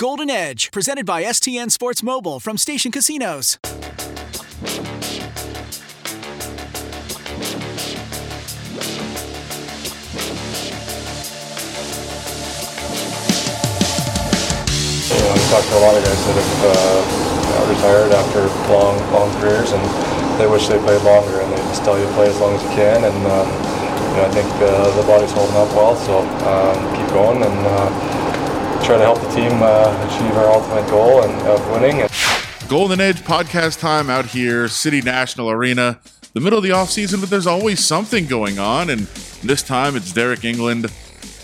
Golden Edge, presented by STN Sports Mobile from Station Casinos. You know, I've talked to a lot of guys that have uh, retired after long, long careers, and they wish they played longer. And they just tell you play as long as you can. And um, you know, I think uh, the body's holding up well, so um, keep going and uh, try to help the team uh, achieve our ultimate goal and of winning. Golden Edge podcast time out here, City National Arena. The middle of the offseason, but there's always something going on. And this time it's Deryk Engelland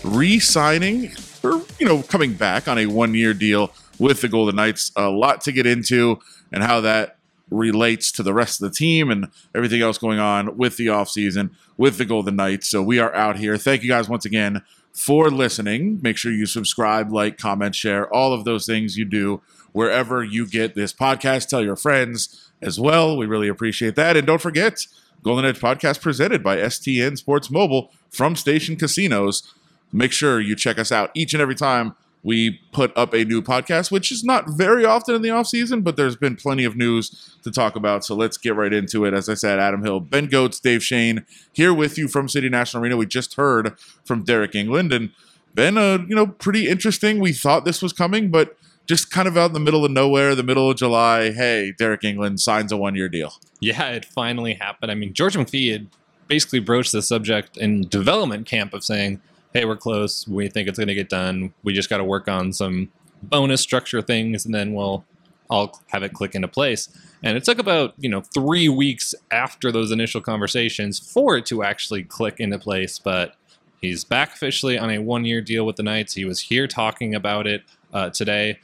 re signing or, you know, coming back on a one year deal with the Golden Knights. A lot to get into and how that relates to the rest of the team and everything else going on with the offseason with the Golden Knights. So we are out here. Thank you guys once again for listening. Make sure you subscribe, like, comment, share, all of those things you do wherever you get this podcast. Tell your friends as well. We really appreciate that. And don't forget, Golden Edge Podcast presented by STN Sports Mobile from Station Casinos. Make sure you check us out each and every time we put up a new podcast, which is not very often in the off season, but there's been plenty of news to talk about. So let's get right into it. As I said, Adam Hill, Ben Gotz, Dave Schoen here with you from City National Arena. We just heard from Deryk Engelland and Ben, uh, you know, pretty interesting. We thought this was coming, but just kind of out in the middle of nowhere, the middle of July, hey, Deryk Engelland signs a one year deal. Yeah, it finally happened. I mean, George McPhee had basically broached the subject in development camp of saying, hey, we're close. We think it's going to get done. We just got to work on some bonus structure things, and then we'll all have it click into place. And it took about, you know, three weeks after those initial conversations for it to actually click into place. But he's back officially on a one year deal with the Knights. He was here talking about it uh, today.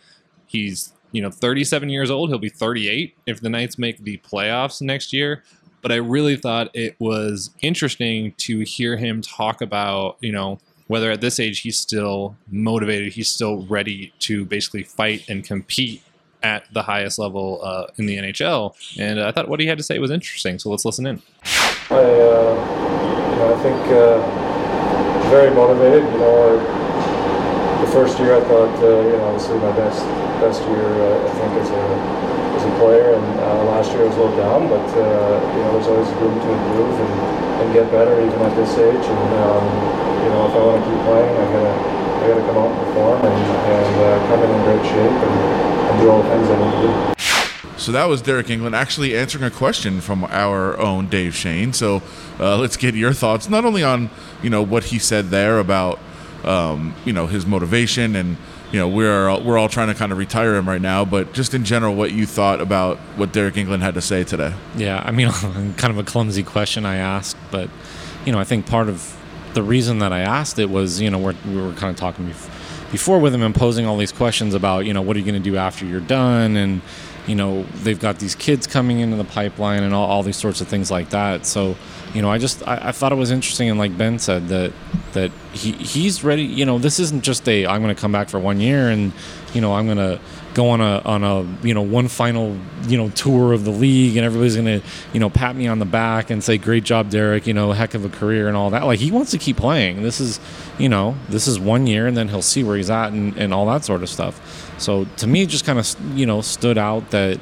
He's, you know, 37 years old. He'll be 38 if the Knights make the playoffs next year. But I really thought it was interesting to hear him talk about, you know, whether at this age he's still motivated, he's still ready to basically fight and compete at the highest level uh, in the NHL. And I thought what he had to say was interesting. So let's listen in. I, uh, you know, I think uh, very motivated. You know, the first year I thought, uh, you know, obviously my best best year uh, I think as a as a player, and uh, last year was a little down, but you know, there's always room to improve and, and get better even at this age. And um, you know, if I want to keep playing, I gotta I gotta come out and perform and, and uh, come in in great shape and, and do all the things I need to do. So that was Deryk Engelland actually answering a question from our own Dave Schoen. So uh, let's get your thoughts, not only on you know what he said there about um, you know his motivation and you know we're we're all trying to kind of retire him right now, but just in general, what you thought about what Deryk Engelland had to say today. Yeah, I mean, kind of a clumsy question I asked, but you know, I think part of the reason that I asked it was, you know, we're, we were kind of talking before with him and posing all these questions about, you know, what are you going to do after you're done, and you know, they've got these kids coming into the pipeline and all, all these sorts of things like that. So, you know, I just I, I thought it was interesting, and like Ben said, that that he he's ready. You know, this isn't just a I'm going to come back for one year and you know I'm going to go on a on a you know one final you know tour of the league and everybody's going to you know pat me on the back and say great job Deryk you know heck of a career and all that like he wants to keep playing this is you know this is one year and then he'll see where he's at and, and all that sort of stuff so to me it just kind of you know stood out that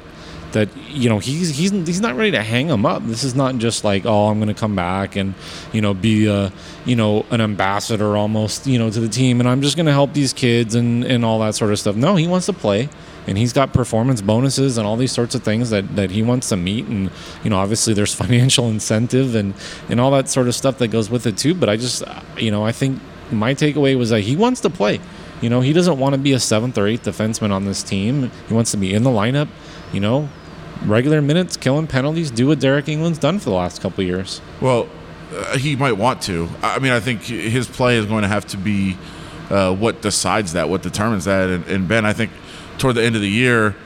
that you know he's he's he's not ready to hang him up. This is not just like oh I'm going to come back and you know be a you know an ambassador almost you know to the team and I'm just going to help these kids and and all that sort of stuff. No, he wants to play and he's got performance bonuses and all these sorts of things that that he wants to meet and you know obviously there's financial incentive and and all that sort of stuff that goes with it too. But I just you know I think my takeaway was that he wants to play. You know, he doesn't want to be a seventh or eighth defenseman on this team. He wants to be in the lineup. You know, regular minutes, killing penalties, do what Deryk Engelland's done for the last couple years. Well, uh, he might want to. I mean, I think his play is going to have to be uh, what decides that, what determines that. And, and, Ben, I think toward the end of the year,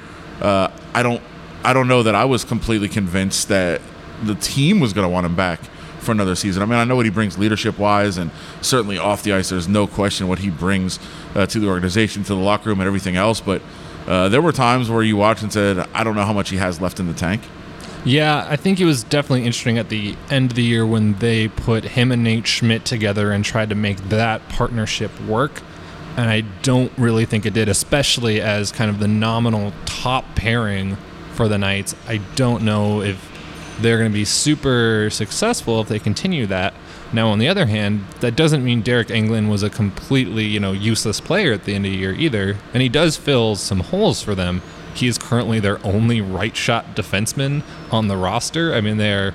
uh, I don't, I don't know that I was completely convinced that the team was going to want him back for another season. I mean, I know what he brings leadership wise, and certainly off the ice, there's no question what he brings uh, to the organization, to the locker room, and everything else. But uh, there were times where you watched and said, I don't know how much he has left in the tank. Yeah, I think it was definitely interesting at the end of the year when they put him and Nate Schmidt together and tried to make that partnership work. And I don't really think it did, especially as kind of the nominal top pairing for the Knights. I don't know if they're going to be super successful if they continue that. Now, on the other hand, that doesn't mean Deryk Engelland was a completely, you know, useless player at the end of the year either. And he does fill some holes for them. He is currently their only right shot defenseman on the roster. I mean, they're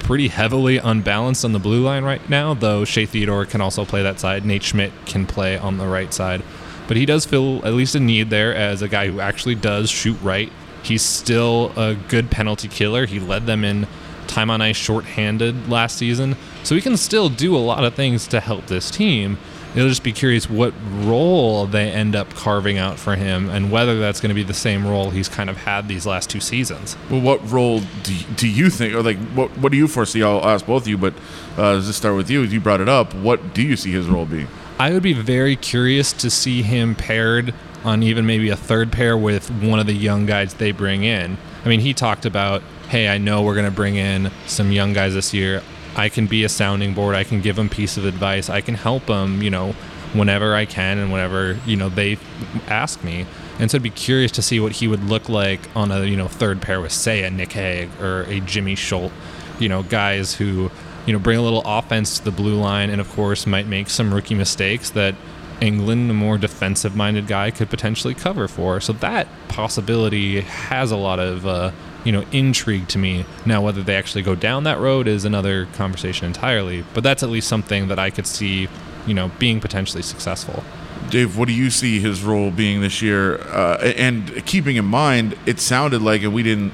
pretty heavily unbalanced on the blue line right now, though Shea Theodore can also play that side. Nate Schmidt can play on the right side. But he does fill at least a need there as a guy who actually does shoot right. He's still a good penalty killer. He led them in time on ice shorthanded last season. So he can still do a lot of things to help this team. It'll just be curious what role they end up carving out for him and whether that's going to be the same role he's kind of had these last two seasons. Well, what role do you, do you think, or like, what what do you foresee? I'll ask both of you, but uh, let's just start with you. You brought it up, what do you see his role being? I would be very curious to see him paired on even maybe a third pair with one of the young guys they bring in. I mean, he talked about, hey, I know we're going to bring in some young guys this year. I can be a sounding board. I can give them piece of advice. I can help them, you know, whenever I can and whenever, you know, they ask me. And so I'd be curious to see what he would look like on a, you know, third pair with, say, a Nick Hague or a Jimmy Schuldt, you know, guys who, you know, bring a little offense to the blue line and, of course, might make some rookie mistakes that Engelland, a more defensive minded guy, could potentially cover for. So that possibility has a lot of, uh, you know, intrigue to me. Now, whether they actually go down that road is another conversation entirely, but that's at least something that I could see, you know, being potentially successful. Dave, what do you see his role being this year? Uh, and keeping in mind, it sounded like if we didn't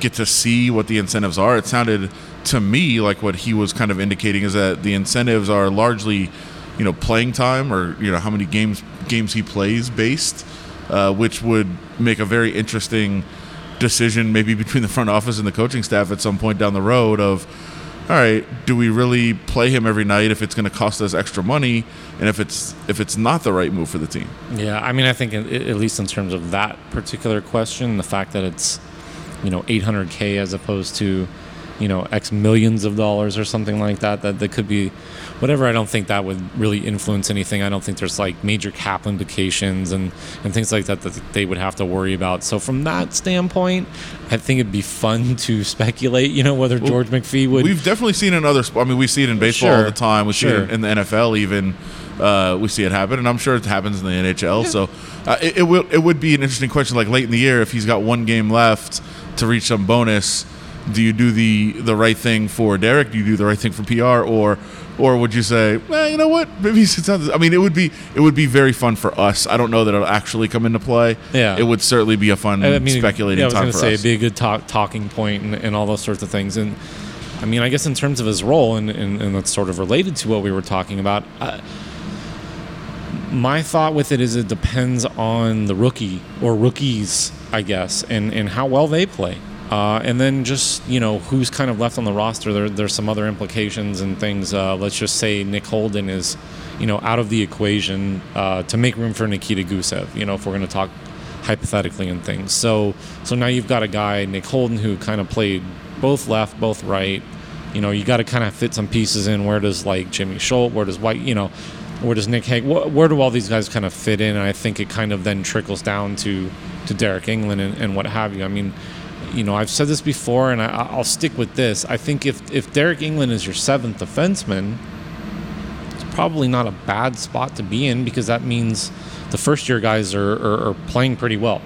get to see what the incentives are, it sounded to me like what he was kind of indicating is that the incentives are largely, you know, playing time or you know how many games games he plays based, uh, which would make a very interesting decision maybe between the front office and the coaching staff at some point down the road of all right do we really play him every night if it's going to cost us extra money and if it's if it's not the right move for the team? Yeah, I mean, I think at at least in terms of that particular question, the fact that it's you know 800k as opposed to you know x millions of dollars or something like that, that that could be whatever. I don't think that would really influence anything. I don't think there's like major cap implications and and things like that that they would have to worry about. So from that standpoint, I think it'd be fun to speculate. You know whether George McPhee would. We've definitely seen in other. sp- I mean, we see it in baseball all the time. We see sure. it in the NFL even. Uh, we see it happen, and I'm sure it happens in the NHL. So uh, it, it will. It would be an interesting question. Like late in the year, if he's got one game left to reach some bonus, do you do the the right thing for Deryk? Do you do the right thing for PR, or or would you say, well, you know what? Maybe sits out. I mean, it would be it would be very fun for us. I don't know that it'll actually come into play. Yeah. it would certainly be a fun I mean, speculating yeah, I was going to say us. it'd be a good talk, talking point and, and all those sorts of things. And I mean, I guess in terms of his role, and, and, and that's sort of related to what we were talking about. Uh, my thought with it is it depends on the rookie or rookies, I guess, and, and how well they play. Uh, and then just you know who's kind of left on the roster. There, there's some other implications and things. Uh, let's just say Nick Holden is, you know, out of the equation uh, to make room for Nikita Gusev. You know, if we're going to talk hypothetically and things. So so now you've got a guy Nick Holden who kind of played both left, both right. You know, you got to kind of fit some pieces in. Where does like Jimmy Schuldt? Where does White? You know, where does Nick Hague? Wh- where do all these guys kind of fit in? And I think it kind of then trickles down to to Deryk Engelland and, and what have you. I mean, you know, I've said this before, and I, I'll stick with this. I think if if Deryk Engelland is your seventh defenseman, it's probably not a bad spot to be in because that means the first year guys are, are, are playing pretty well.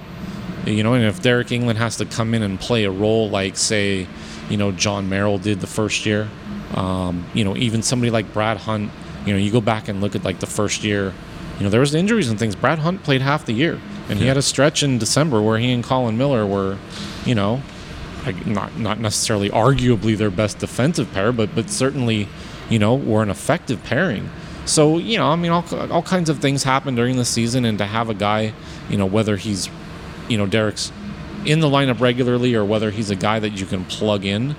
You know, and if Deryk Engelland has to come in and play a role like, say, you know, Jon Merrill did the first year, um, you know, even somebody like Brad Hunt, you know, you go back and look at like the first year, you know, there was injuries and things. Brad Hunt played half the year, and he had a stretch in December where he and Colin Miller were, you know, not not necessarily arguably their best defensive pair, but but certainly, you know, were an effective pairing. So you know, I mean, all all kinds of things happen during the season, and to have a guy, you know, whether he's, you know, Deryk's in the lineup regularly or whether he's a guy that you can plug in,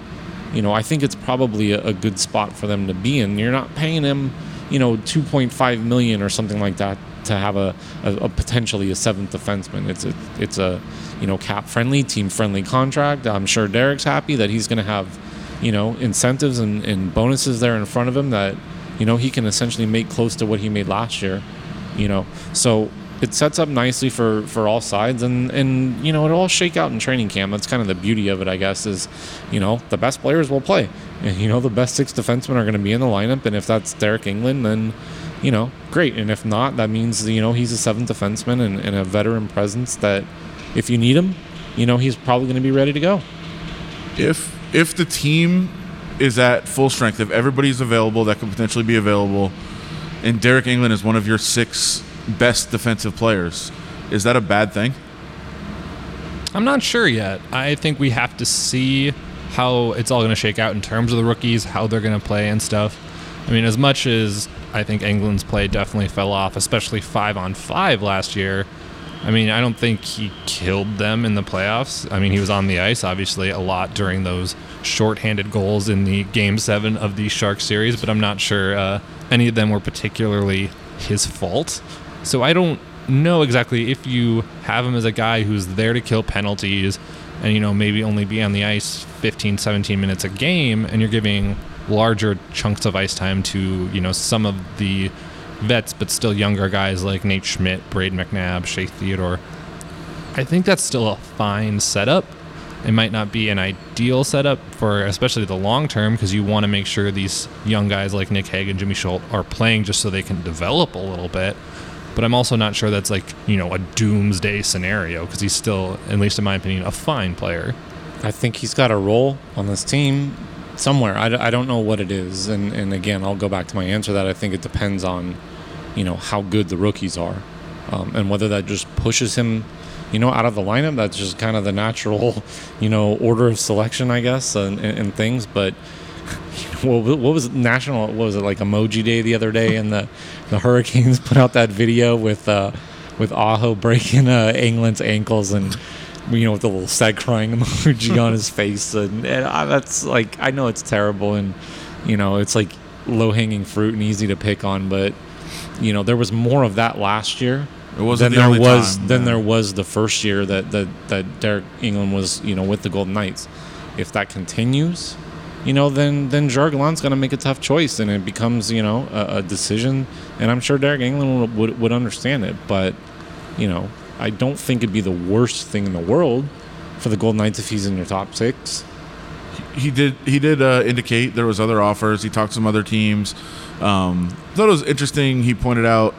you know, I think it's probably a, a good spot for them to be in. You're not paying him, you know, 2.5 million or something like that to have a, a, a potentially a seventh defenseman. It's a it's a you know cap friendly, team friendly contract. I'm sure Deryk's happy that he's going to have, you know, incentives and, and bonuses there in front of him that, you know, he can essentially make close to what he made last year. You know, so it sets up nicely for for all sides, and and you know it'll all shake out in training camp. That's kind of the beauty of it, I guess. Is you know the best players will play, and you know the best six defensemen are going to be in the lineup, and if that's Deryk Engelland, then you know great, and if not, that means you know he's a seventh defenseman and, and a veteran presence that if you need him, you know he's probably going to be ready to go. If if the team is at full strength, if everybody's available that could potentially be available, and Deryk Engelland is one of your six best defensive players, is that a bad thing? I'm not sure yet. I think we have to see how it's all going to shake out in terms of the rookies, how they're going to play and stuff. I mean, as much as I think Engelland's play definitely fell off, especially five on five last year. I mean, I don't think he killed them in the playoffs. I mean, he was on the ice, obviously, a lot during those shorthanded goals in the game seven of the Shark series, but I'm not sure uh, any of them were particularly his fault. So I don't know exactly if you have him as a guy who's there to kill penalties and, you know, maybe only be on the ice 15, 17 minutes a game, and you're giving larger chunks of ice time to, you know, some of the vets, but still younger guys like Nate Schmidt, Brayden McNabb, Shea Theodore. I think that's still a fine setup. It might not be an ideal setup for especially the long term because you want to make sure these young guys like Nick Hague and Jimmy Schuldt are playing just so they can develop a little bit. But I'm also not sure that's like, you know, a doomsday scenario because he's still, at least in my opinion, a fine player. I think he's got a role on this team somewhere. I, I don't know what it is. And, and again, I'll go back to my answer that I think it depends on, you know, how good the rookies are um, and whether that just pushes him, you know, out of the lineup. That's just kind of the natural, you know, order of selection, I guess, and, and, and things. But what, what was national? What was it like Emoji Day the other day? And the the Hurricanes put out that video with uh, with Aho breaking uh, Engelland's ankles and you know with the little sad crying emoji on his face, and, and I, that's like I know it's terrible and you know it's like low hanging fruit and easy to pick on, but you know there was more of that last year. It wasn't than the there was time, than yeah. there was the first year that, that that Deryk Engelland was you know with the Golden Knights. If that continues, you know, then then Jargon's going to make a tough choice, and it becomes you know a, a decision. And I'm sure Deryk Engelland would, would would understand it, but you know, I don't think it'd be the worst thing in the world for the Golden Knights if he's in your top six. he did he did uh, indicate there was other offers. He talked to some other teams. Um, thought it was interesting. He pointed out,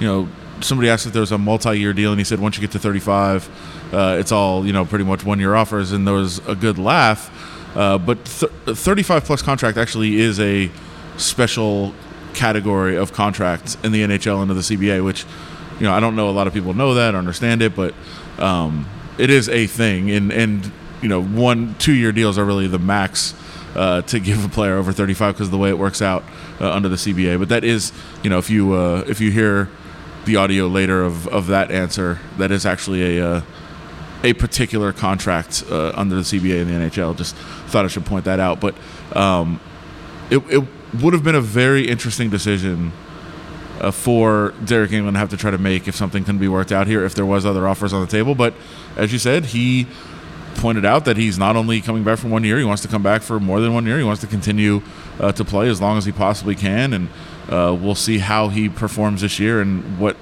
you know, somebody asked if there was a multi-year deal, and he said once you get to 35, uh, it's all you know, pretty much one-year offers. And there was a good laugh. Uh, but th- 35 plus contract actually is a special category of contracts in the NHL under the CBA, which you know I don't know a lot of people know that or understand it, but um, it is a thing. And and you know one two year deals are really the max uh, to give a player over 35 because of the way it works out uh, under the CBA. But that is you know if you uh, if you hear the audio later of, of that answer, that is actually a uh, a particular contract uh, under the CBA in the NHL. Just thought I should point that out. But um, it, it would have been a very interesting decision uh, for Deryk Engelland to have to try to make if something couldn't be worked out here, if there was other offers on the table. But as you said, he pointed out that he's not only coming back for one year, he wants to come back for more than one year. He wants to continue uh, to play as long as he possibly can, and uh, we'll see how he performs this year and what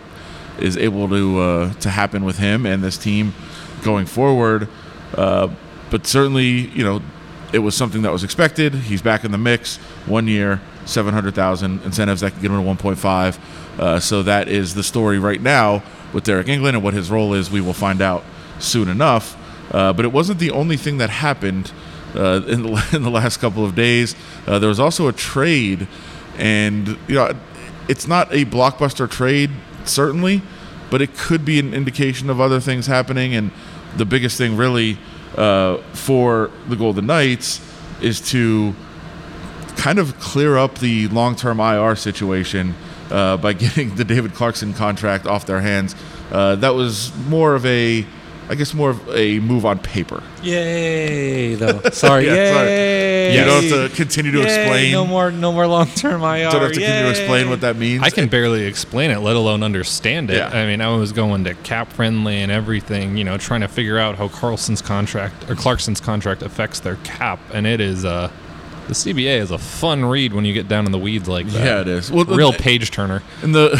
is able to uh, to happen with him and this team going forward. Uh, but certainly, you know, it was something that was expected. He's back in the mix. One year, seven hundred thousand incentives that could get him to one point five. Uh, so that is the story right now with Deryk Engelland and what his role is. We will find out soon enough. Uh, but it wasn't the only thing that happened uh, in, the, in the last couple of days. Uh, there was also a trade, and you know, it's not a blockbuster trade certainly, but it could be an indication of other things happening. And the biggest thing, really, uh, for the Golden Knights is to kind of clear up the long-term IR situation uh, by getting the David Clarkson contract off their hands. Uh, that was more of a, I guess, more of a move on paper. Yay! Though sorry, Yeah, sorry. yay! You don't have to continue to Yay, explain. No more, no more long-term IR. Don't have to continue to explain what that means. I can barely explain it, let alone understand it. Yeah. I mean, I was going to cap friendly and everything, you know, trying to figure out how Carlson's contract or Clarkson's contract affects their cap, and it is uh the CBA is a fun read when you get down in the weeds like that. Yeah, it is. Well, the- real page turner. And the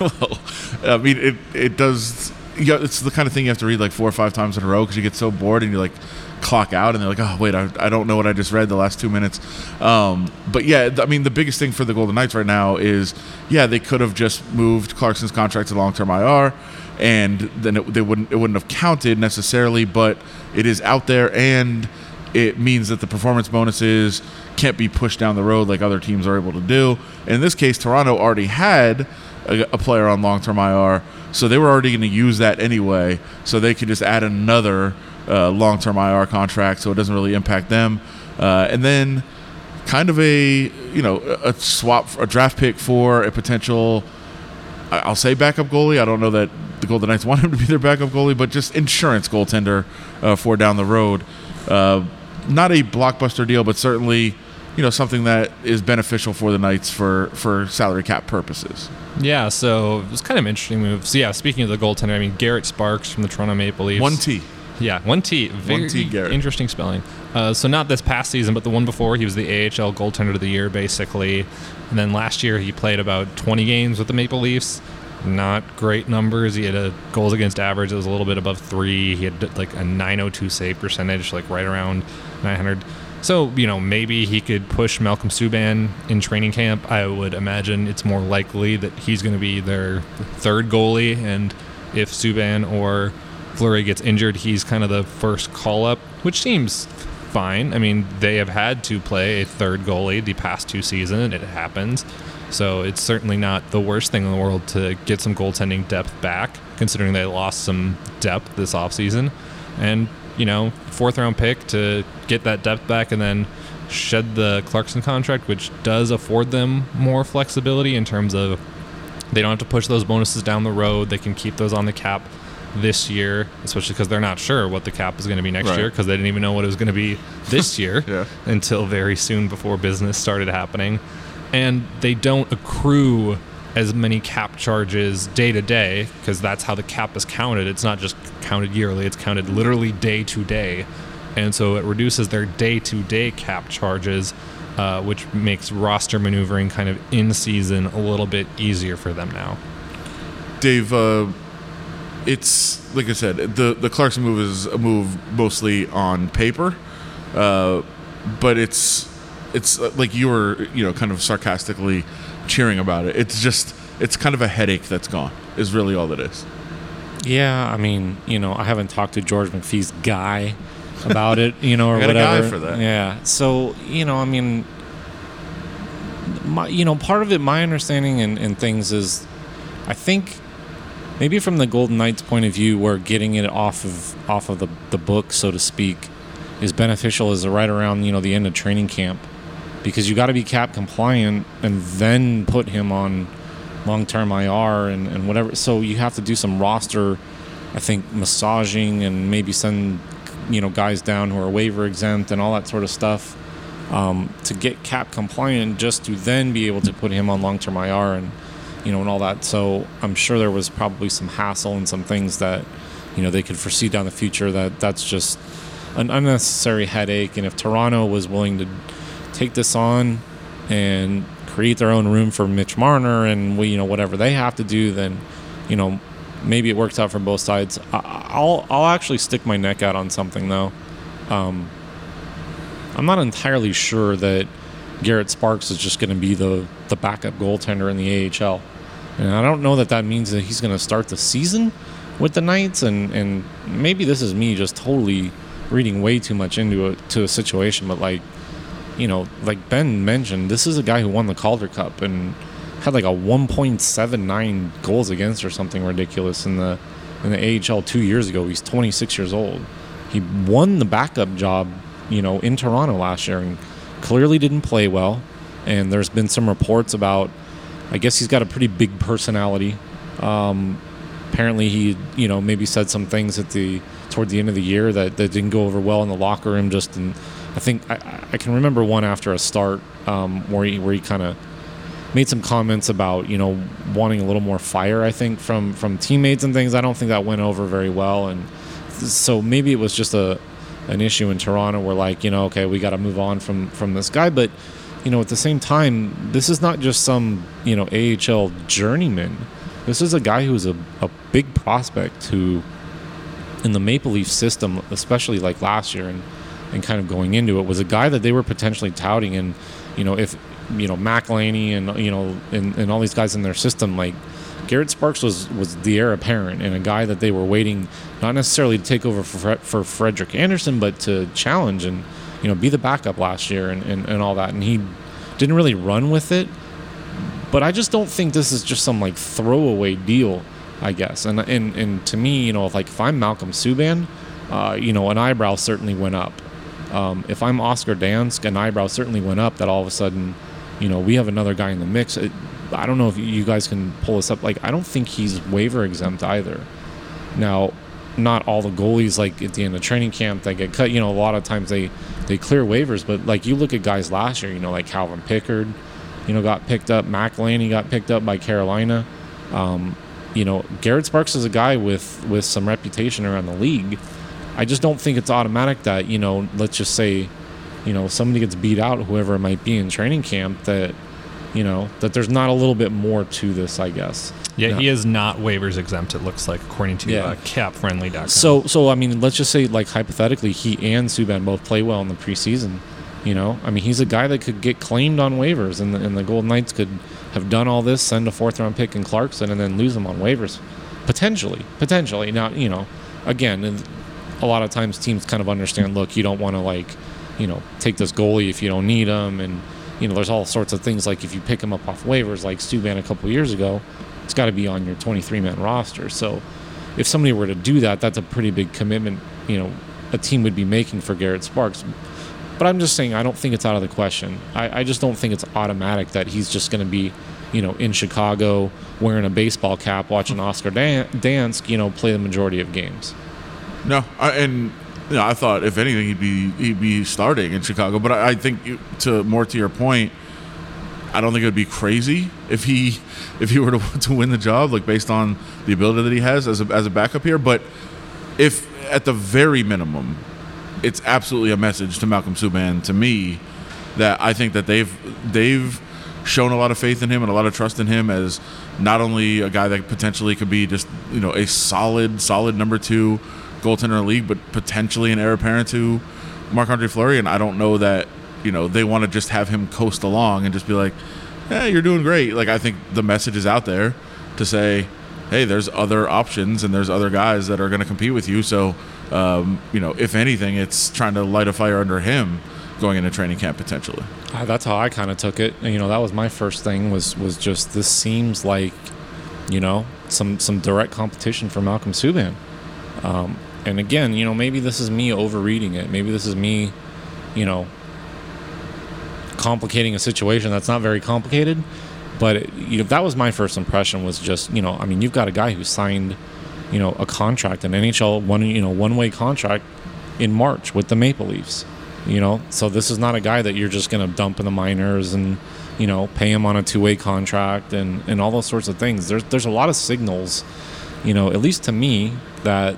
well, I mean, it it does. Yeah, it's the kind of thing you have to read like four or five times in a row because you get so bored and you like clock out and they're like, oh wait, I, I don't know what I just read the last two minutes. Um, but yeah, I mean, the biggest thing for the Golden Knights right now is yeah, they could have just moved Clarkson's contract to long term IR, and then it, they wouldn't it wouldn't have counted necessarily, but it is out there and it means that the performance bonuses can't be pushed down the road like other teams are able to do. In this case, Toronto already had a, a player on long term IR, so they were already going to use that anyway. So they could just add another uh, long term IR contract, so it doesn't really impact them. Uh, and then kind of a you know a swap a draft pick for a potential I'll say backup goalie. I don't know that the Golden Knights want him to be their backup goalie, but just insurance goaltender uh, for down the road. Uh, not a blockbuster deal, but certainly you know something that is beneficial for the Knights for for salary cap purposes. Yeah, so it was kind of an interesting move. So yeah, speaking of the goaltender, I mean Garrett Sparks from the Toronto Maple Leafs. One T. Yeah, one T. Very One T, Garrett. Interesting spelling. Uh, so not this past season, but the one before, he was the AHL goaltender of the year, basically. And then last year, he played about 20 games with the Maple Leafs. Not great numbers. He had a goals against average that was a little bit above three. He had like a 902 save percentage, like right around 900. So, you know, maybe he could push Malcolm Subban in training camp. I would imagine it's more likely that he's going to be their third goalie. And if Subban or Fleury gets injured, he's kind of the first call up, which seems fine. I mean, they have had to play a third goalie the past two seasons. It happens. So it's certainly not the worst thing in the world to get some goaltending depth back, considering they lost some depth this offseason. And, you know, fourth round pick to get that depth back and then shed the Clarkson contract, which does afford them more flexibility in terms of they don't have to push those bonuses down the road. They can keep those on the cap this year, especially because they're not sure what the cap is going to be next Right. year because they didn't even know what it was going to be this year Yeah. until very soon before business started happening. And they don't accrue as many cap charges day to day because that's how the cap is counted. It's not just counted yearly, it's counted literally day to day. And so it reduces their day to day cap charges, uh, which makes roster maneuvering kind of in season a little bit easier for them now. Dave, uh, it's like I said, the the Clarkson move is a move mostly on paper, uh, but it's it's uh, like you were you know kind of sarcastically cheering about it. It's just it's kind of a headache that's gone. Is really all it is. Yeah, I mean, you know, I haven't talked to George McPhee's guy about it, you know, or I got a guy whatever. for that. Yeah. So, you know, I mean, my, you know, part of it, my understanding and, and things is, I think maybe from the Golden Knights' point of view, where getting it off of off of the the book, so to speak, is beneficial is right around you know the end of training camp, because you got to be cap compliant and then put him on long term IR and, and whatever. So you have to do some roster, I think, massaging and maybe send you know guys down who are waiver exempt and all that sort of stuff um, to get cap compliant, just to then be able to put him on long term IR and you know and all that. So I'm sure there was probably some hassle and some things that you know they could foresee down the future that that's just an unnecessary headache. And if Toronto was willing to take this on and create their own room for Mitch Marner and we, you know whatever they have to do, then you know maybe it works out for both sides. I, I'll I'll actually stick my neck out on something though. Um, I'm not entirely sure that Garrett Sparks is just going to be the the backup goaltender in the AHL, and I don't know that that means that he's going to start the season with the Knights. And and maybe this is me just totally reading way too much into a to a situation, but like you know, like Ben mentioned, this is a guy who won the Calder Cup and had like a 1.79 goals against or something ridiculous in the in the AHL two years ago. He's 26 years old. He won the backup job, you know, in Toronto last year and clearly didn't play well. And there's been some reports about, I guess he's got a pretty big personality. Um, apparently, he, you know, maybe said some things at the toward the end of the year that, that didn't go over well in the locker room. Just in, I think I, I can remember one after a start um, where he where he kind of made some comments about you know wanting a little more fire. I think from from teammates and things. I don't think that went over very well, and so maybe it was just a an issue in Toronto where like you know okay we got to move on from from this guy, but you know at the same time this is not just some you know AHL journeyman. This is a guy who is a, a big prospect who, in the Maple Leaf system, especially like last year and, and kind of going into it, was a guy that they were potentially touting. And, you know, if, you know, McElhinney and, you know, and, and all these guys in their system, like, Garrett Sparks was, was the heir apparent and a guy that they were waiting not necessarily to take over for, for Frederik Andersen, but to challenge and you know be the backup last year and, and, and all that. And he didn't really run with it. But I just don't think this is just some like throwaway deal. I guess. And and and to me, you know, if like if I'm Malcolm Subban, uh, you know, an eyebrow certainly went up. Um, if I'm Oscar Dansk, an eyebrow certainly went up. That all of a sudden, you know, we have another guy in the mix. It, I don't know if you guys can pull this up. Like, I don't think he's waiver exempt either. Now, not all the goalies like at the end of training camp that get cut. You know, a lot of times they they clear waivers, but like you look at guys last year, you know, like Calvin Pickard, you know, got picked up. McElhinney got picked up by Carolina. Um, you know, Garrett Sparks is a guy with with some reputation around the league. I just don't think it's automatic that you know, let's just say, you know, somebody gets beat out, whoever it might be in training camp, that you know that there's not a little bit more to this i guess Yeah, No. he is not waivers exempt. It looks like according to Yeah. uh, CapFriendly.com. so so i mean let's just say like hypothetically he and subban both play well in the preseason you know i mean he's a guy that could get claimed on waivers and the, and the golden knights could have done all this send a fourth round pick in clarkson and then lose him on waivers potentially potentially now you know again and a lot of times teams kind of understand look you don't want to like you know take this goalie if you don't need him. And you know there's all sorts of things like if you pick him up off waivers like Subban a couple years ago it's got to be on your 23 man roster. So if somebody were to do that that's a pretty big commitment you know a team would be making for Garrett Sparks. But I'm just saying I don't think it's out of the question. I, I just don't think it's automatic that he's just going to be you know in Chicago wearing a baseball cap watching Oscar Dan- Dansk you know play the majority of games No, I, and you know, I thought if anything he'd be he'd be starting in Chicago. But I, I think to more to your point, I don't think it would be crazy if he if he were to, to win the job, like based on the ability that he has as a, as a backup here. But if at the very minimum, it's absolutely a message to Malcolm Subban to me that I think that they've they've shown a lot of faith in him and a lot of trust in him as not only a guy that potentially could be just you know a solid solid number two goaltender in the league, but potentially an heir apparent to Marc Andre Fleury. And I don't know that you know they want to just have him coast along and just be like, "Hey, you're doing great." Like I think the message is out there to say, "Hey, there's other options and there's other guys that are going to compete with you." So um, you know, if anything, it's trying to light a fire under him going into training camp potentially. Uh, that's how I kind of took it. And, you know, that was my first thing was was just this seems like, you know, some some direct competition for Malcolm Subban. Um, and again, you know, maybe this is me overreading it. Maybe this is me, you know, complicating a situation that's not very complicated. But it, you know, that was my first impression. Was just you know, I mean, you've got a guy who signed, you know, a contract, an NHL one you know one way contract in March with the Maple Leafs. You know, so this is not a guy that you're just going to dump in the minors and you know pay him on a two way contract and and all those sorts of things. There's there's a lot of signals, you know, at least to me that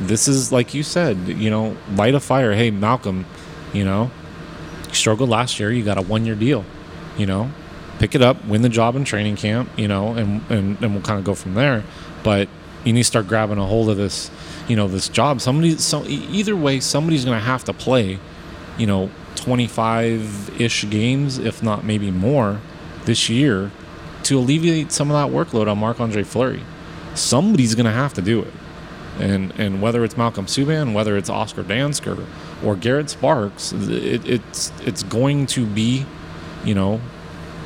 this is like you said, you know, light a fire. Hey, Malcolm, you know, struggled last year. You got a one year deal. You know, pick it up, win the job in training camp. You know, and and and we'll kind of go from there. But you need to start grabbing a hold of this, you know, this job. Somebody, so either way, somebody's going to have to play, you know, 25 ish games, if not maybe more, this year to alleviate some of that workload on Marc Andre Fleury. Somebody's going to have to do it. And and whether it's Malcolm Subban, whether it's Oscar Dansk or, or Garrett Sparks, it, it's it's going to be, you know,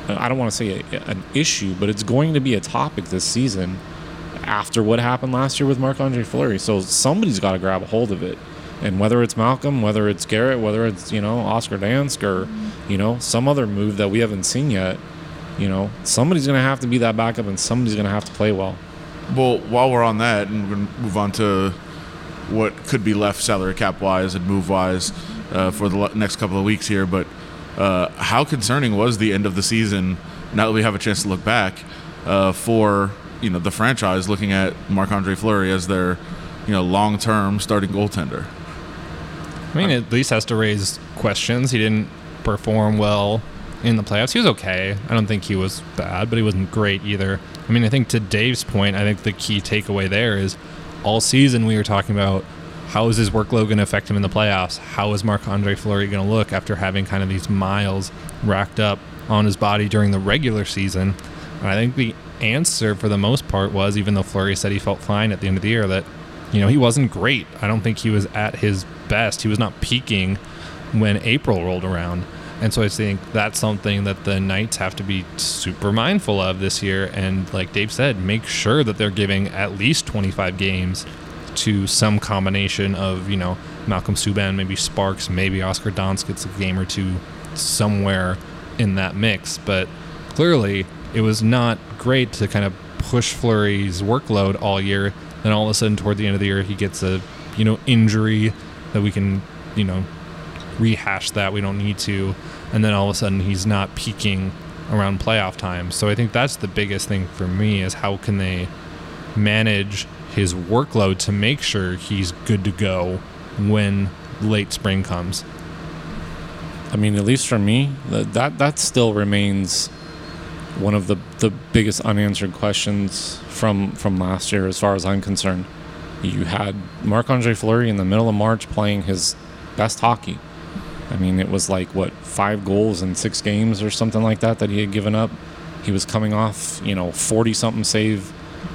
I don't want to say a, an issue, but it's going to be a topic this season after what happened last year with Marc Andre Fleury. So somebody's got to grab a hold of it. And whether it's Malcolm, whether it's Garrett, whether it's, you know, Oscar Dansk or, you know, some other move that we haven't seen yet, you know, somebody's going to have to be that backup and somebody's going to have to play well. Well, while we're on that, and we're going to move on to what could be left salary cap wise and move wise uh, for the next couple of weeks here. But uh, how concerning was the end of the season? Now that we have a chance to look back uh, for you know the franchise, looking at Marc Andre Fleury as their you know long term starting goaltender. I mean, at least has to raise questions. He didn't perform well in the playoffs. He was okay. I don't think he was bad, but he wasn't great either. I mean, I think to Dave's point, I think the key takeaway there is all season we were talking about how is his workload going to affect him in the playoffs? How is Marc Andre Fleury going to look after having kind of these miles racked up on his body during the regular season? And I think the answer for the most part was, even though Fleury said he felt fine at the end of the year, that you know he wasn't great. I don't think he was at his best. He was not peaking when April rolled around. And so I think that's something that the Knights have to be super mindful of this year. And like Dave said, make sure that they're giving at least 25 games to some combination of, you know, Malcolm Subban, maybe Sparks, maybe Oscar Dansk gets a game or two somewhere in that mix. But clearly, it was not great to kind of push Fleury's workload all year. Then all of a sudden, toward the end of the year, he gets a, you know, injury that we can, you know, rehash that. We don't need to. And then all of a sudden he's not peaking around playoff time. So I think that's the biggest thing for me is how can they manage his workload to make sure he's good to go when late spring comes. I mean, at least for me, that that, still remains one of the, the biggest unanswered questions from from last year, as far as I'm concerned. You had Marc Andre Fleury in the middle of March playing his best hockey. I mean, it was like what five goals in six games or something like that that he had given up. He was coming off, you know, forty something save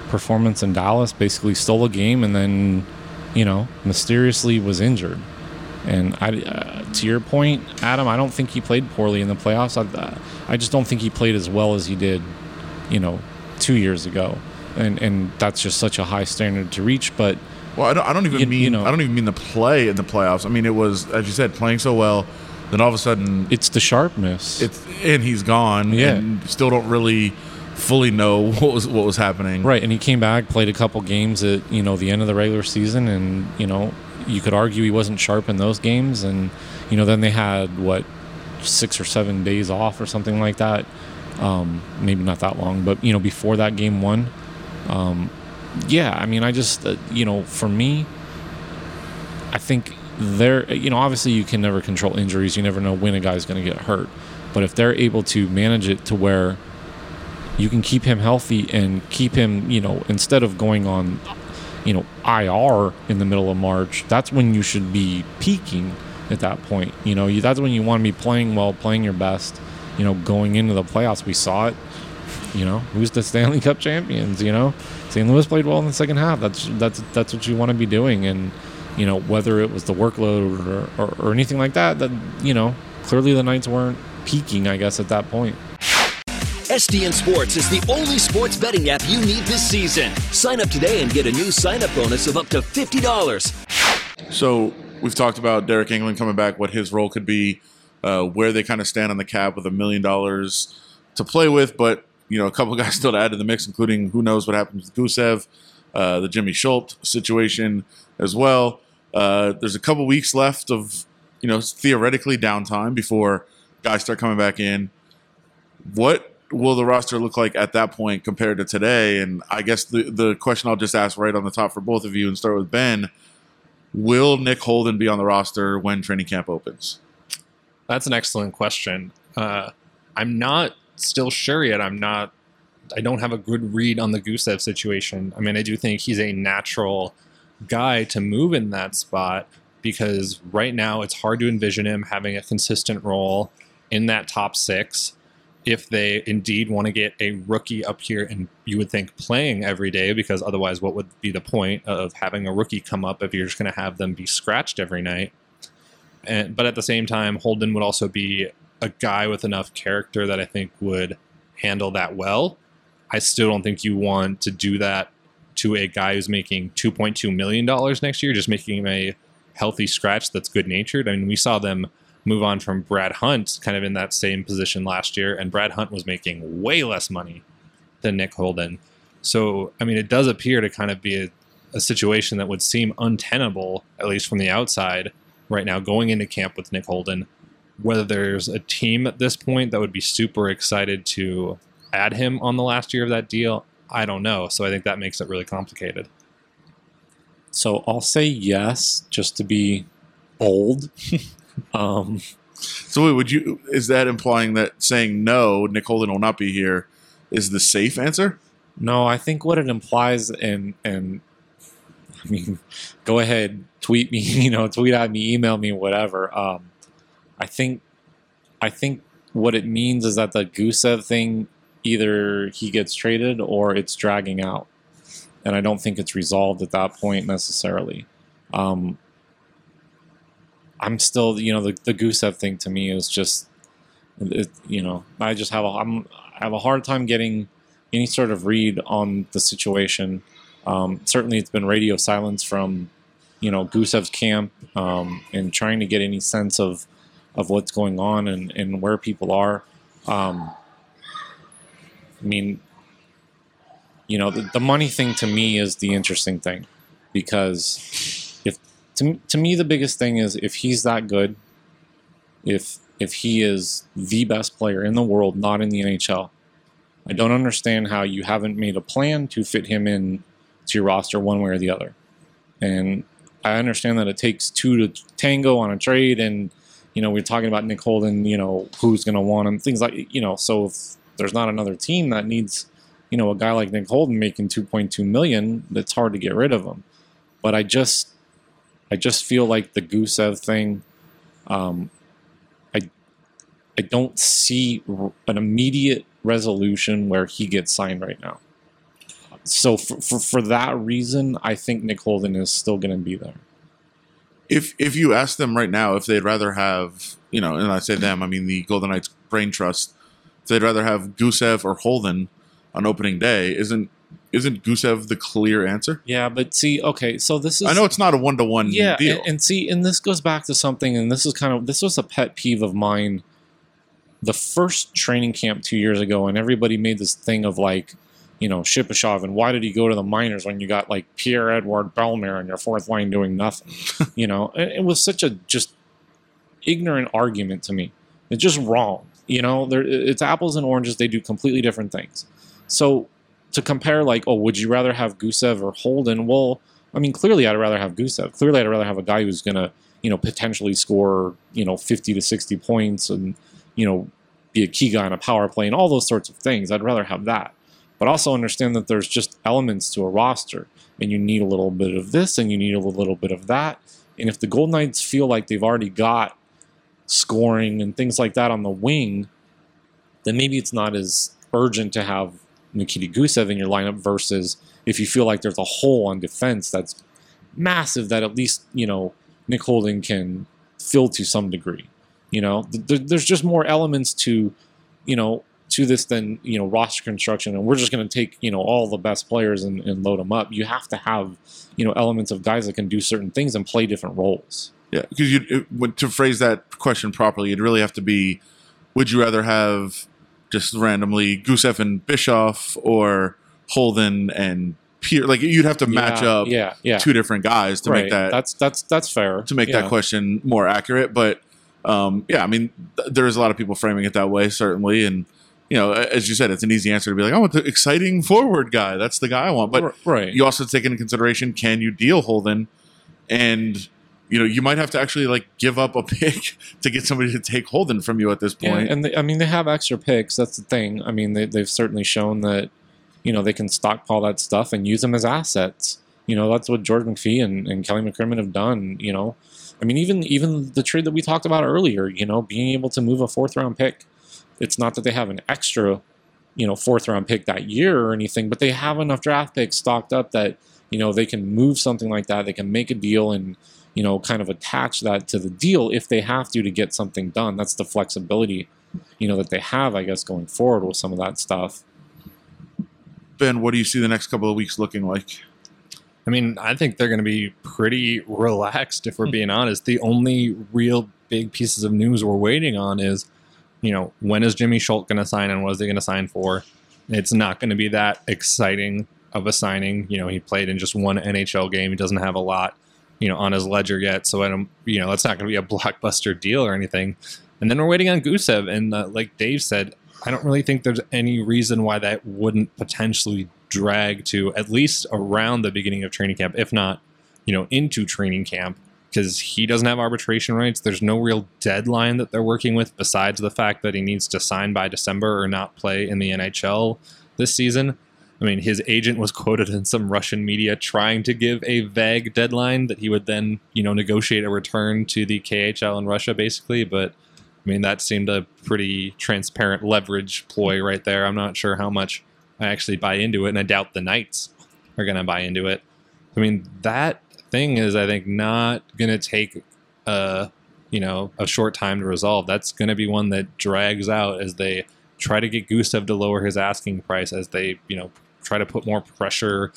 performance in Dallas. Basically, stole a game and then, you know, mysteriously was injured. And I, uh, to your point, Adam, I don't think he played poorly in the playoffs. I, I just don't think he played as well as he did, you know, two years ago. And and that's just such a high standard to reach. But Well, I don't, I don't even You- mean you know- I don't even mean the play in the playoffs. I mean it was as you said playing so well. Then all of a sudden it's the sharpness. it's and he's gone. Yeah. and still don't really fully know what was what was happening. Right, and he came back, played a couple games at you know the end of the regular season, and you know you could argue he wasn't sharp in those games, and you know then they had what six or seven days off or something like that. Um, maybe not that long, but you know before that game one, um, yeah. I mean, I just uh, you know for me, I think they're you know obviously you can never control injuries. You never know when a guy's going to get hurt, but if they're able to manage it to where you can keep him healthy and keep him, you know, instead of going on, you know, IR in the middle of March, that's when you should be peaking at that point. You know, you, that's when you want to be playing well, playing your best, you know, going into the playoffs. We saw it, you know, who's the Stanley Cup champions, you know? St. Louis played well in the second half. That's that's that's what you want to be doing and you know, whether it was the workload or, or, or anything like that, that you know, clearly the Knights weren't peaking, I guess, at that point. STN Sports is the only sports betting app you need this season. Sign up today and get a new sign up bonus of up to $50. So we've talked about Deryk Engelland coming back, what his role could be, uh, where they kind of stand on the cap with a million dollars to play with, but you know a couple guys still to add to the mix, including who knows what happens with Gusev, uh, the Jimmy Schuldt situation as well. Uh, there's a couple weeks left of you know theoretically downtime before guys start coming back in. What will the roster look like at that point compared to today? And I guess the the question I'll just ask right on the top for both of you and start with Ben will Nick Holden be on the roster when training camp opens? That's an excellent question. Uh, I'm not still sure yet. I'm not. I don't have a good read on the Gusev situation. I mean, I do think he's a natural guy to move in that spot because right now it's hard to envision him having a consistent role in that top six. If they indeed want to get a rookie up here, and you would think playing every day, because otherwise, what would be the point of having a rookie come up if you're just going to have them be scratched every night? and but at the same time, Holden would also be a guy with enough character that I think would handle that well. I still don't think you want to do that to a guy who's making two point two million dollars next year, just making him a healthy scratch that's good natured. I mean, we saw them move on from Brad Hunt, kind of in that same position last year, and Brad Hunt was making way less money than Nick Holden. So, I mean, it does appear to kind of be a, a situation that would seem untenable, at least from the outside, right now, going into camp with Nick Holden. Whether there's a team at this point that would be super excited to add him on the last year of that deal, I don't know. So I think that makes it really complicated. So I'll say yes, just to be bold. um, So wait, would you? Is that implying that saying no, Nick Holden will not be here, is the safe answer? No, I think what it implies, and and I mean, go ahead, tweet me, you know, tweet at me, email me, whatever. Um, I think, I think what it means is that the Gusev thing, either he gets traded or it's dragging out, and I don't think it's resolved at that point necessarily. Um, I'm still, you know, the the Gusev thing to me is just, it, you know, I just have a I'm I have a hard time getting any sort of read on the situation. Um, certainly, it's been radio silence from, you know, Gusev's camp um, and trying to get any sense of of what's going on and, and where people are. Um, I mean, you know, the, the money thing to me is the interesting thing because if to, to me the biggest thing is if he's that good, if if he is the best player in the world, not in the NHL, I don't understand how you haven't made a plan to fit him in to your roster one way or the other. And I understand that it takes two to tango on a trade, and you know we're talking about Nick Holden. You know who's going to want him, things like you know. So if there's not another team that needs you know a guy like Nick Holden making 2.2 million, it's hard to get rid of him. But I just I just feel like the Gusev thing. Um, I I don't see an immediate resolution where he gets signed right now. So for, for, for that reason, I think Nick Holden is still going to be there. If if you ask them right now if they'd rather have you know, and I say them, I mean the Golden Knights Brain Trust, if they'd rather have Gusev or Holden on opening day, isn't isn't Gusev the clear answer? Yeah, but see, okay, so this is I know it's not a one to one yeah, deal. And, and see, and this goes back to something, and this is kind of this was a pet peeve of mine. The first training camp two years ago, and everybody made this thing of like, you know, Shipachyov, and why did he go to the minors when you got like Pierre-Edouard Bellemare on your fourth line doing nothing? you know, it, it was such a just ignorant argument to me. It's just wrong. You know, there, it's apples and oranges. They do completely different things. So to compare, like, oh, would you rather have Gusev or Holden? Well, I mean, clearly I'd rather have Gusev. Clearly I'd rather have a guy who's going to, you know, potentially score, you know, 50 to 60 points and, you know, be a key guy on a power play and all those sorts of things. I'd rather have that. But also understand that there's just elements to a roster and you need a little bit of this and you need a little bit of that. And if the Golden Knights feel like they've already got scoring and things like that on the wing, then maybe it's not as urgent to have Nikita Gusev in your lineup versus if you feel like there's a hole on defense that's massive that at least, you know, Nick Holden can fill to some degree. You know, th- there's just more elements to, you know, to this than, you know, roster construction. And we're just going to take, you know, all the best players and, and load them up. You have to have, you know, elements of guys that can do certain things and play different roles. Yeah, because you to phrase that question properly, you'd really have to be: Would you rather have just randomly Gusev and Bischoff or Holden and Pierre? Like you'd have to match yeah, up yeah, yeah. two different guys to right. make that That's that's that's fair. to make yeah. that question more accurate. But um, yeah, I mean, th- there is a lot of people framing it that way, certainly, and you know, as you said, it's an easy answer to be like, "I want the exciting forward guy. That's the guy I want." But right. you also take into consideration: can you deal Holden? And you know, you might have to actually like give up a pick to get somebody to take Holden from you at this Yeah, point. and they, I mean they have extra picks. That's the thing. I mean they, they've certainly shown that you know they can stockpile that stuff and use them as assets. You know that's what George McPhee and, and Kelly McCrimmon have done. You know, I mean even even the trade that we talked about earlier. You know, being able to move a fourth round pick. It's not that they have an extra, you know, fourth round pick that year or anything, but they have enough draft picks stocked up that you know they can move something like that. They can make a deal and you know, kind of attach that to the deal if they have to to get something done. That's the flexibility, you know, that they have, I guess, going forward with some of that stuff. ben, what do you see the next couple of weeks looking like? I mean, I think they're going to be pretty relaxed if we're being honest. The only real big pieces of news we're waiting on is, you know, when is Jimmy Schuldt going to sign and what is he going to sign for? It's not going to be that exciting of a signing. You know, he played in just one NHL game. He doesn't have a lot, you know, on his ledger yet. So I don't, you know, it's not going to be a blockbuster deal or anything. And then we're waiting on Gusev. And uh, like Dave said, I don't really think there's any reason why that wouldn't potentially drag to at least around the beginning of training camp, if not, you know, into training camp, because he doesn't have arbitration rights. There's no real deadline that they're working with besides the fact that he needs to sign by December or not play in the NHL this season. I mean, his agent was quoted in some Russian media trying to give a vague deadline that he would then, you know, negotiate a return to the KHL in Russia, basically. But I mean, that seemed a pretty transparent leverage ploy right there. I'm not sure how much I actually buy into it, and I doubt the Knights are going to buy into it. I mean, that thing is, I think, not going to take a you know a short time to resolve. That's going to be one that drags out as they try to get Gusev to lower his asking price, as they you know try to put more pressure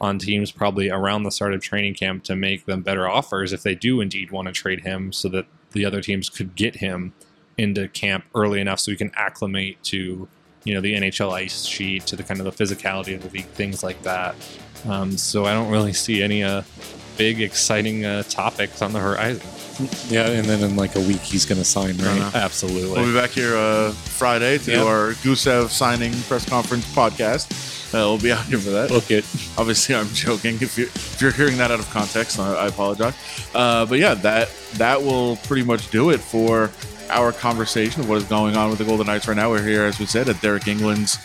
on teams probably around the start of training camp to make them better offers if they do indeed want to trade him, so that the other teams could get him into camp early enough so he can acclimate to you know the NHL ice sheet to the kind of the physicality of the league, things like that. Um, so I don't really see any uh, big exciting uh, topics on the horizon. Yeah, and then in like a week he's going to sign, right? Uh-huh. Absolutely. We'll be back here uh, Friday to do Yep. our Gusev signing press conference podcast. Uh, we'll be out here for that. Book it. Obviously, I'm joking. If you're, if you're hearing that out of context, I, I apologize. Uh, but yeah, that that will pretty much do it for our conversation of what is going on with the Golden Knights right now. We're here, as we said, at Deryk Engelland's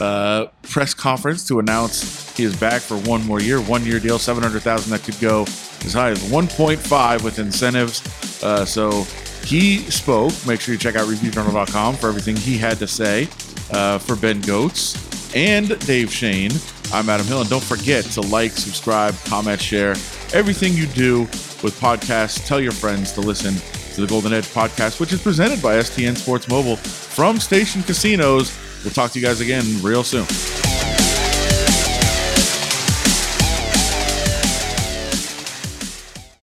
uh, press conference to announce he is back for one more year, one year deal, seven hundred thousand that could go as high as one point five with incentives. Uh, so he spoke. Make sure you check out ReviewJournal.com for everything he had to say. Uh, for Ben Gotz and Dave Schoen, I'm Adam Hill, and don't forget to like, subscribe, comment, share everything you do with podcasts. Tell your friends to listen to the Golden Edge podcast, which is presented by STN Sports Mobile from Station Casinos. We'll talk to you guys again real soon.